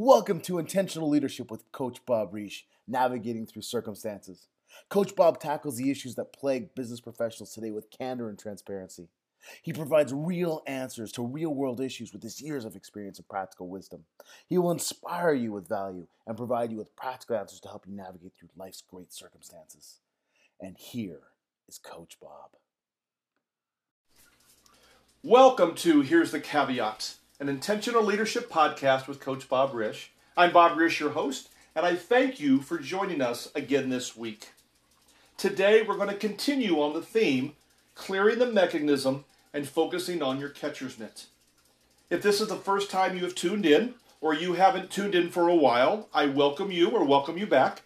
Welcome to Intentional Leadership with Coach Bob Reish, navigating through circumstances. Coach Bob tackles the issues that plague business professionals today with candor and transparency. He provides real answers to real world issues with his years of experience and practical wisdom. He will inspire you with value and provide you with practical answers to help you navigate through life's great circumstances. And here is Coach Bob. Welcome to Here's the Caveat an intentional leadership podcast with Coach Bob Reish. I'm Bob Reish, your host, and I thank you for joining us again this week. Today, we're going to continue on the theme clearing the mechanism and focusing on your catcher's mitt. If this is the first time you have tuned in, or you haven't tuned in for a while, I welcome you or welcome you back.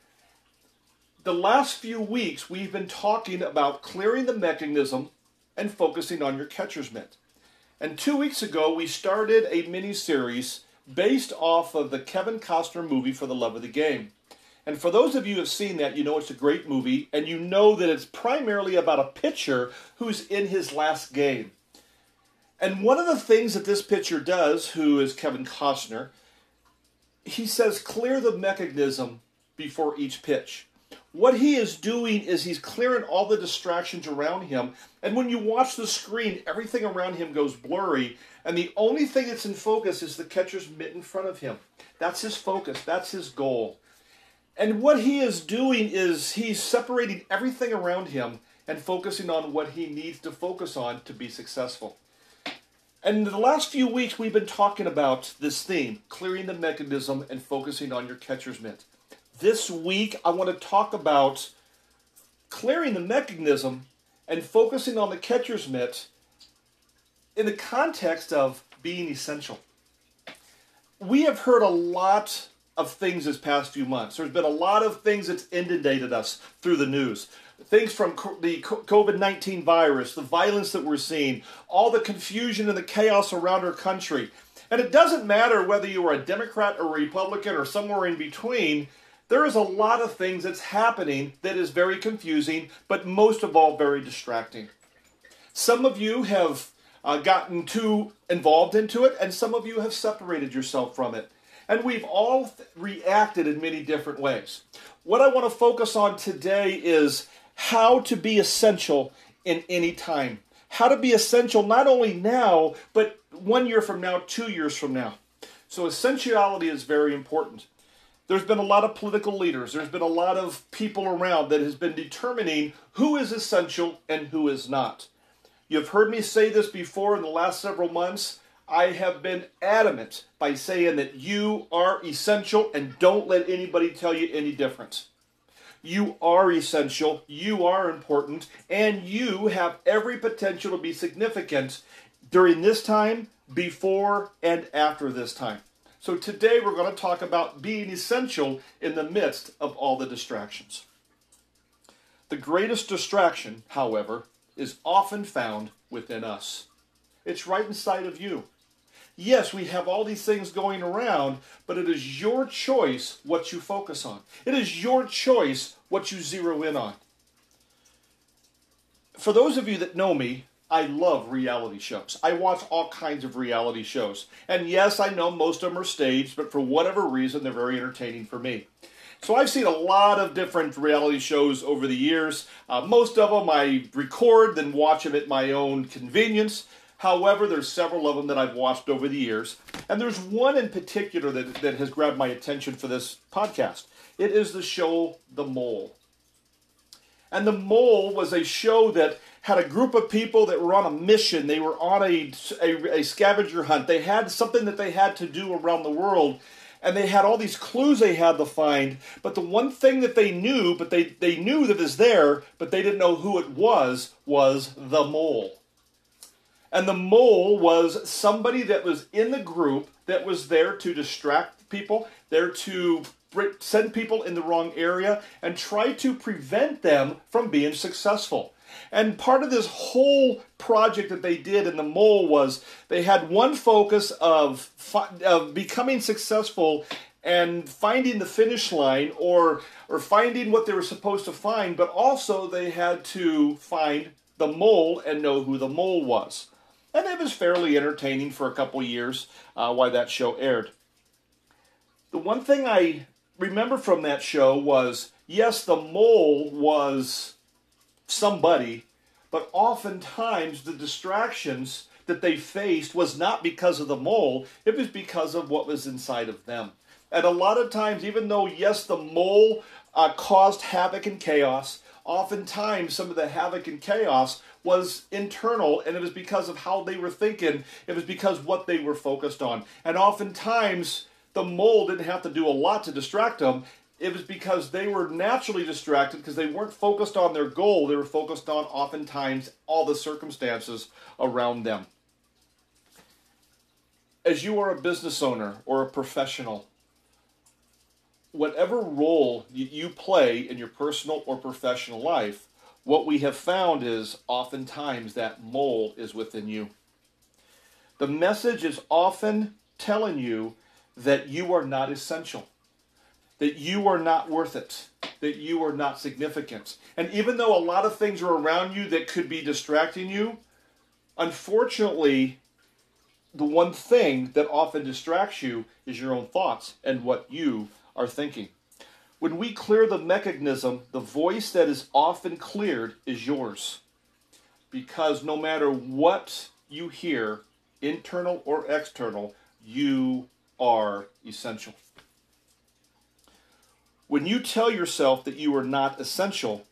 The last few weeks, we've been talking about clearing the mechanism and focusing on your catcher's mitt. And two weeks ago, we started a mini series based off of the Kevin Costner movie For the Love of the Game. And for those of you who have seen that, you know it's a great movie, and you know that it's primarily about a pitcher who's in his last game. And one of the things that this pitcher does, who is Kevin Costner, he says clear the mechanism before each pitch. What he is doing is he's clearing all the distractions around him. And when you watch the screen, everything around him goes blurry. And the only thing that's in focus is the catcher's mitt in front of him. That's his focus, that's his goal. And what he is doing is he's separating everything around him and focusing on what he needs to focus on to be successful. And the last few weeks, we've been talking about this theme clearing the mechanism and focusing on your catcher's mitt. This week, I want to talk about clearing the mechanism and focusing on the catcher's mitt in the context of being essential. We have heard a lot of things this past few months. There's been a lot of things that's inundated us through the news. Things from the COVID 19 virus, the violence that we're seeing, all the confusion and the chaos around our country. And it doesn't matter whether you are a Democrat or a Republican or somewhere in between, there is a lot of things that's happening that is very confusing, but most of all, very distracting. Some of you have uh, gotten too involved into it, and some of you have separated yourself from it. And we've all th- reacted in many different ways. What I want to focus on today is how to be essential in any time. How to be essential not only now, but one year from now, two years from now. So, essentiality is very important there's been a lot of political leaders, there's been a lot of people around that has been determining who is essential and who is not. You've heard me say this before in the last several months. I have been adamant by saying that you are essential and don't let anybody tell you any different. You are essential, you are important, and you have every potential to be significant during this time, before, and after this time. So today we're going to talk about being essential in the midst of all the distractions. The greatest distraction, however, is often found within us. It's right inside of you. Yes, we have all these things going around, but it is your choice what you focus on. It is your choice what you zero in on. For those of you that know me, I love reality shows. I watch all kinds of reality shows. And yes, I know most of them are staged, but for whatever reason, they're very entertaining for me. So I've seen a lot of different reality shows over the years. Uh, most of them I record, then watch them at my own convenience. However, there's several of them that I've watched over the years. And there's one in particular that, that has grabbed my attention for this podcast. It is the show The Mole. And The Mole was a show that had a group of people that were on a mission. They were on a, a, a, scavenger hunt. They had something that they had to do around the world. And they had all these clues they had to find. But the one thing that they knew, but they, they knew that was there, but they didn't know who it was, was the mole. And the mole was somebody that was in the group that was there to distract people, there to send people in the wrong area, and try to prevent them from being successful. And part of this whole project that they did in the mole was they had one focus of, of becoming successful and finding the finish line or or finding what they were supposed to find, but also they had to find the mole and know who the mole was. And it was fairly entertaining for a couple years uh, while that show aired. The one thing I remember from that show was yes, the mole was somebody, but oftentimes the distractions that they faced was not because of the mole, it was because of what was inside of them. And a lot of times, even though, yes, the mole uh, caused havoc and chaos, oftentimes some of the havoc and chaos was internal and it was because of how they were thinking, it was because what they were focused on. And oftentimes, the mole didn't have to do a lot to distract them it was because they were naturally distracted because they weren't focused on their goal. They were focused on oftentimes all the circumstances around them. As you are a business owner or a professional, whatever role you play in your personal or professional life, what we have found is oftentimes that mole is within you. The message is often telling you that you are not essential that you are not worth it, that you are not significant. And even though a lot of things are around you that could be distracting you, unfortunately, the one thing that often distracts you is your own thoughts and what you are thinking. When we clear the mechanism, the voice that is often cleared is yours. Because no matter what you hear, internal or external, you are essential. When you tell yourself that you are not essential,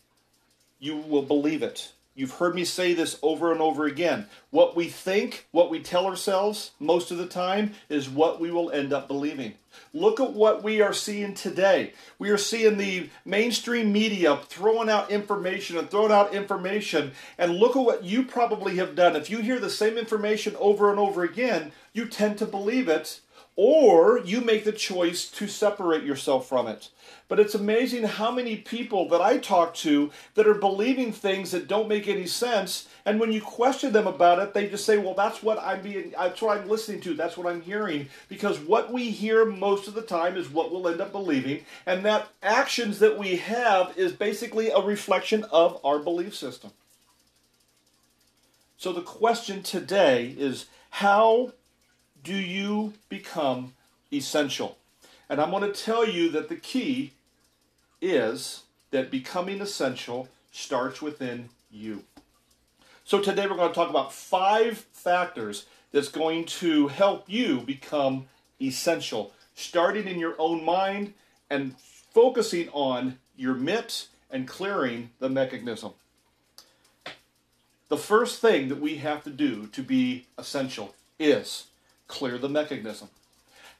you will believe it. You've heard me say this over and over again. What we think, what we tell ourselves most of the time, is what we will end up believing. Look at what we are seeing today. We are seeing the mainstream media throwing out information and throwing out information. And look at what you probably have done. If you hear the same information over and over again, you tend to believe it or you make the choice to separate yourself from it. But it's amazing how many people that I talk to that are believing things that don't make any sense, and when you question them about it, they just say, "Well, that's what I'm being, that's what I'm listening to, that's what I'm hearing." Because what we hear most of the time is what we'll end up believing, and that actions that we have is basically a reflection of our belief system. So the question today is how do you become essential? And I'm going to tell you that the key is that becoming essential starts within you. So today we're going to talk about five factors that's going to help you become essential, starting in your own mind and focusing on your mitt and clearing the mechanism. The first thing that we have to do to be essential is clear the mechanism.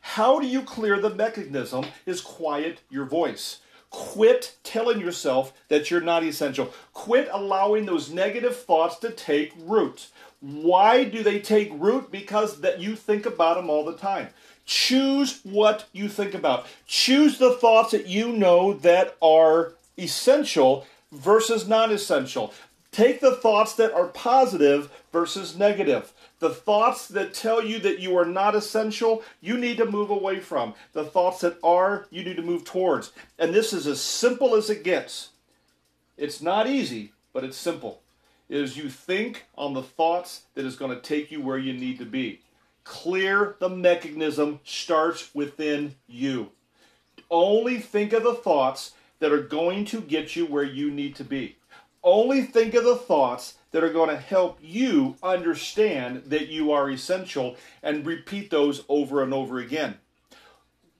How do you clear the mechanism is quiet your voice. Quit telling yourself that you're not essential. Quit allowing those negative thoughts to take root. Why do they take root? Because that you think about them all the time. Choose what you think about. Choose the thoughts that you know that are essential versus non essential. Take the thoughts that are positive versus negative. The thoughts that tell you that you are not essential, you need to move away from. The thoughts that are, you need to move towards. And this is as simple as it gets. It's not easy, but it's simple. Is you think on the thoughts that is going to take you where you need to be. Clear the mechanism starts within you. Only think of the thoughts that are going to get you where you need to be. Only think of the thoughts that are going to help you understand that you are essential and repeat those over and over again.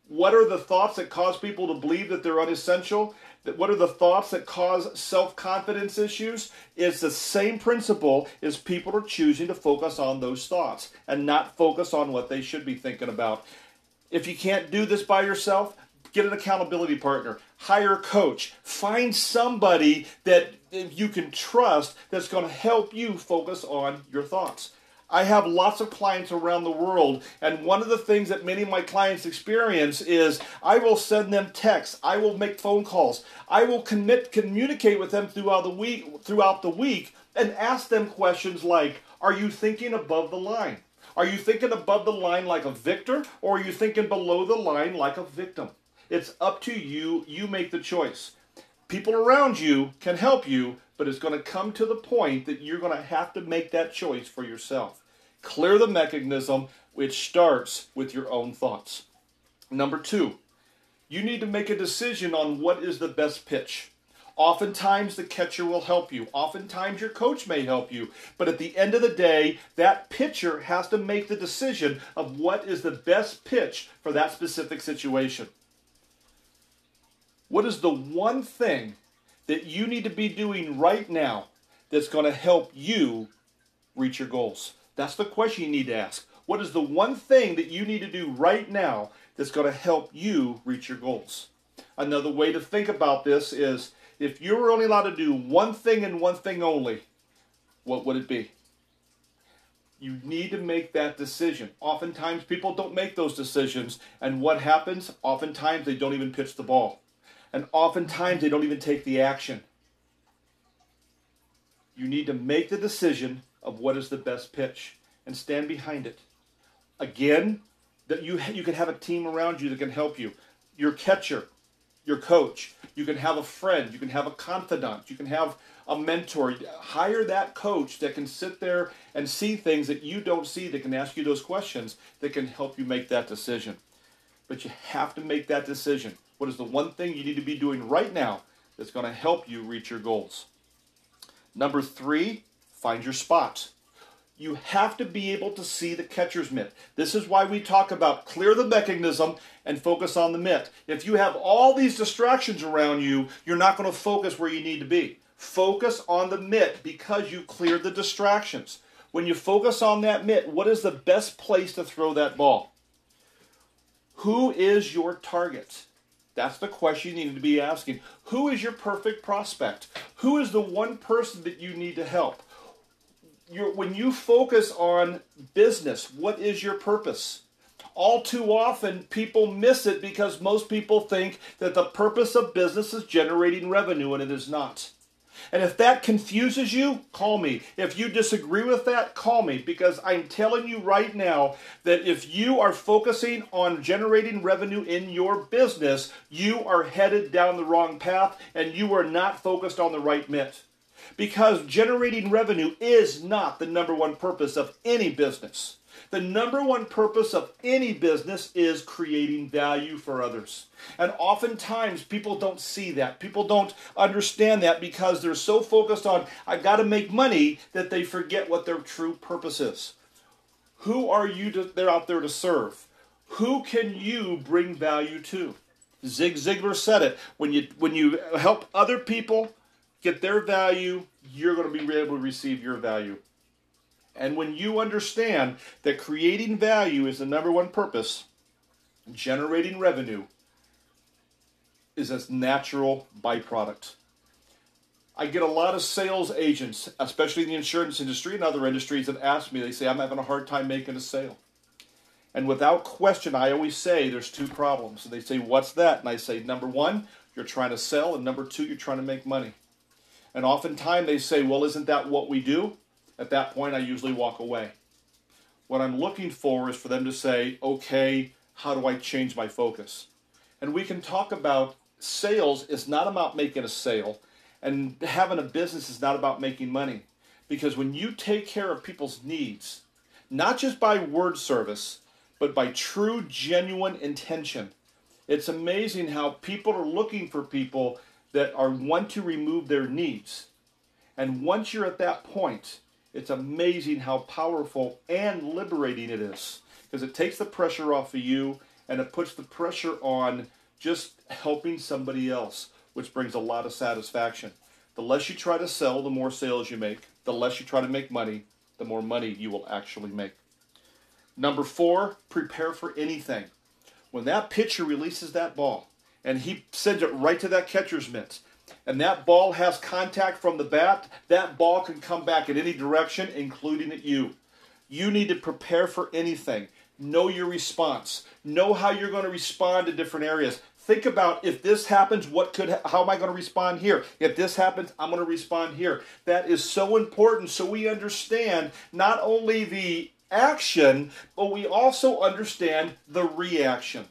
What are the thoughts that cause people to believe that they're unessential? What are the thoughts that cause self confidence issues? It's the same principle as people are choosing to focus on those thoughts and not focus on what they should be thinking about. If you can't do this by yourself, get an accountability partner, hire a coach, find somebody that you can trust that's going to help you focus on your thoughts. I have lots of clients around the world, and one of the things that many of my clients experience is I will send them texts, I will make phone calls, I will commit communicate with them throughout the week throughout the week and ask them questions like, Are you thinking above the line? Are you thinking above the line like a victor, or are you thinking below the line like a victim? It's up to you. You make the choice. People around you can help you, but it's going to come to the point that you're going to have to make that choice for yourself. Clear the mechanism, which starts with your own thoughts. Number two, You need to make a decision on what is the best pitch. Oftentimes, the catcher will help you. Oftentimes, your coach may help you. But at the end of the day, that pitcher has to make the decision of what is the best pitch for that specific situation. What is the one thing that you need to be doing right now that's going to help you reach your goals? That's the question you need to ask. What is the one thing that you need to do right now that's going to help you reach your goals? Another way to think about this is if you were only allowed to do one thing and one thing only, what would it be? You need to make that decision. Oftentimes, people don't make those decisions, and what happens? Oftentimes, they don't even pitch the ball. And oftentimes, they don't even take the action. You need to make the decision of what is the best pitch and stand behind it. Again, that you you can have a team around you that can help you. Your catcher, your coach. You can have a friend. You can have a confidant. You can have a mentor. Hire that coach that can sit there and see things that you don't see, that can ask you those questions, that can help you make that decision. But you have to make that decision. What is the one thing you need to be doing right now that's going to help you reach your goals? Number three, find your spot. You have to be able to see the catcher's mitt. This is why we talk about clear the mechanism and focus on the mitt. If you have all these distractions around you, you're not going to focus where you need to be. Focus on the mitt because you cleared the distractions. When you focus on that mitt, what is the best place to throw that ball? Who is your target? That's the question you need to be asking. Who is your perfect prospect? Who is the one person that you need to help? You're, when you focus on business, what is your purpose? All too often, people miss it because most people think that the purpose of business is generating revenue, and it is not. And if that confuses you, call me. If you disagree with that, call me because I'm telling you right now that if you are focusing on generating revenue in your business, you are headed down the wrong path and you are not focused on the right mitt. Because generating revenue is not the number one purpose of any business. The number one purpose of any business is creating value for others. And oftentimes people don't see that. People don't understand that because they're so focused on, I've got to make money, that they forget what their true purpose is. Who are you to, they're out there to serve? Who can you bring value to? Zig Ziglar said it. When you when you help other people get their value, you're going to be able to receive your value. And when you understand that creating value is the number one purpose, generating revenue is a natural byproduct. I get a lot of sales agents, especially in the insurance industry and other industries, that ask me, they say, I'm having a hard time making a sale. And without question, I always say there's two problems. And they say, What's that? And I say, Number one, you're trying to sell, and number two, you're trying to make money. And oftentimes they say, Well, isn't that what we do? At that point, I usually walk away. What I'm looking for is for them to say, okay, how do I change my focus? And we can talk about sales is not about making a sale, and having a business is not about making money. Because when you take care of people's needs, not just by word service, but by true, genuine intention, it's amazing how people are looking for people that are want to remove their needs. And once you're at that point, it's amazing how powerful and liberating it is because it takes the pressure off of you and it puts the pressure on just helping somebody else, which brings a lot of satisfaction. The less you try to sell, the more sales you make. The less you try to make money, the more money you will actually make. Number four, prepare for anything. When that pitcher releases that ball and he sends it right to that catcher's mitts, and that ball has contact from the bat, that ball can come back in any direction, including at you. You need to prepare for anything. Know your response. Know how you're going to respond to different areas. Think about if this happens, what could how am I going to respond here? If this happens, I'm going to respond here. That is so important so we understand not only the action, but we also understand the reaction.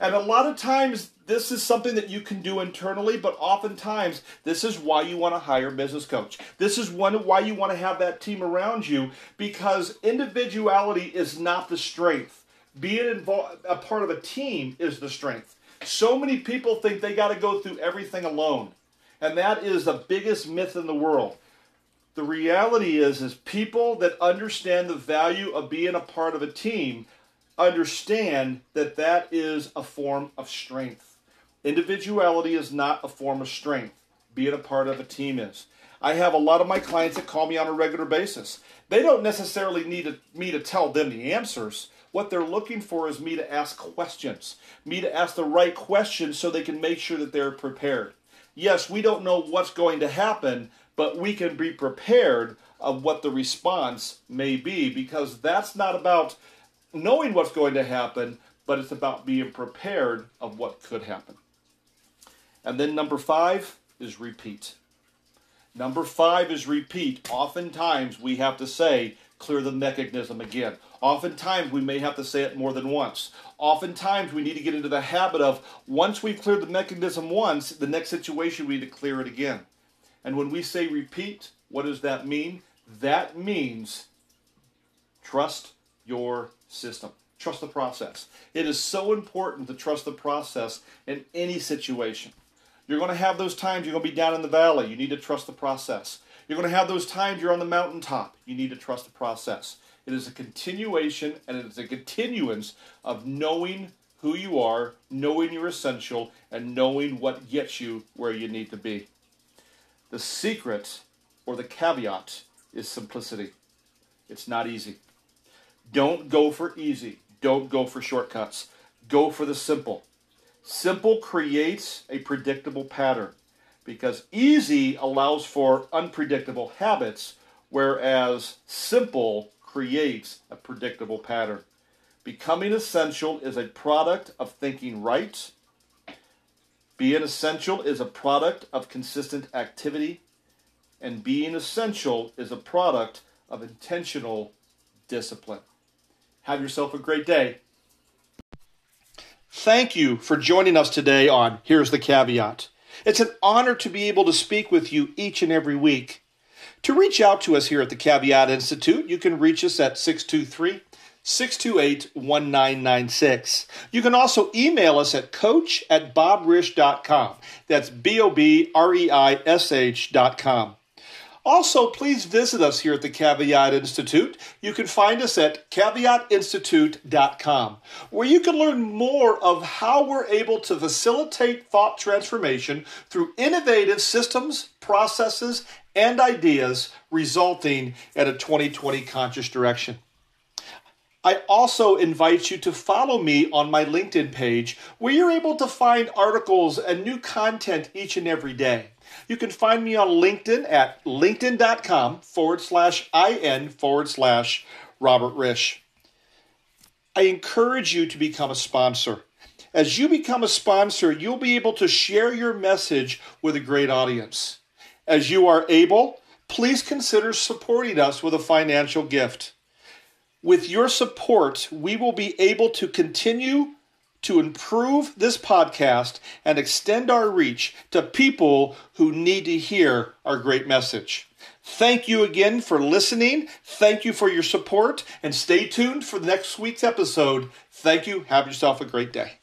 And a lot of times, this is something that you can do internally, but oftentimes, this is why you want to hire a business coach. This is one why you want to have that team around you because individuality is not the strength. Being involved, a part of a team is the strength. So many people think they got to go through everything alone. And that is the biggest myth in the world. The reality is is people that understand the value of being a part of a team understand that that is a form of strength. Individuality is not a form of strength. Being a part of a team is. I have a lot of my clients that call me on a regular basis. They don't necessarily need me to tell them the answers. What they're looking for is me to ask questions, me to ask the right questions so they can make sure that they're prepared. Yes, we don't know what's going to happen, but we can be prepared of what the response may be because that's not about knowing what's going to happen, but it's about being prepared of what could happen. And then number five is repeat. Number five is repeat. Oftentimes we have to say, clear the mechanism again. Oftentimes we may have to say it more than once. Oftentimes we need to get into the habit of once we've cleared the mechanism once, the next situation we need to clear it again. And when we say repeat, what does that mean? That means trust your system. Trust the process. It is so important to trust the process in any situation. You're going to have those times you're going to be down in the valley. You need to trust the process. You're going to have those times you're on the mountaintop. You need to trust the process. It is a continuation and it is a continuance of knowing who you are, knowing you're essential, and knowing what gets you where you need to be. The secret or the caveat is simplicity. It's not easy. Don't go for easy. Don't go for shortcuts. Go for the simple. Simple creates a predictable pattern because easy allows for unpredictable habits, whereas simple creates a predictable pattern. Becoming essential is a product of thinking right. Being essential is a product of consistent activity. And being essential is a product of intentional discipline. Have yourself a great day. Thank you for joining us today on Here's the Caveat. It's an honor to be able to speak with you each and every week. To reach out to us here at the Caveat Institute, you can reach us at 623 628 1996. You can also email us at coach at bobreish.com. That's B O B R E I S H.com. Also, please visit us here at the Caveat Institute. You can find us at caveatinstitute.com, where you can learn more of how we're able to facilitate thought transformation through innovative systems, processes, and ideas, resulting in a 2020 conscious direction. I also invite you to follow me on my LinkedIn page, where you're able to find articles and new content each and every day. You can find me on LinkedIn at linkedin.com forward slash IN forward slash Robert Reish. I encourage you to become a sponsor. As you become a sponsor, you'll be able to share your message with a great audience. As you are able, please consider supporting us with a financial gift. With your support, we will be able to continue to improve this podcast and extend our reach to people who need to hear our great message. Thank you again for listening. Thank you for your support and stay tuned for next week's episode. Thank you. Have yourself a great day.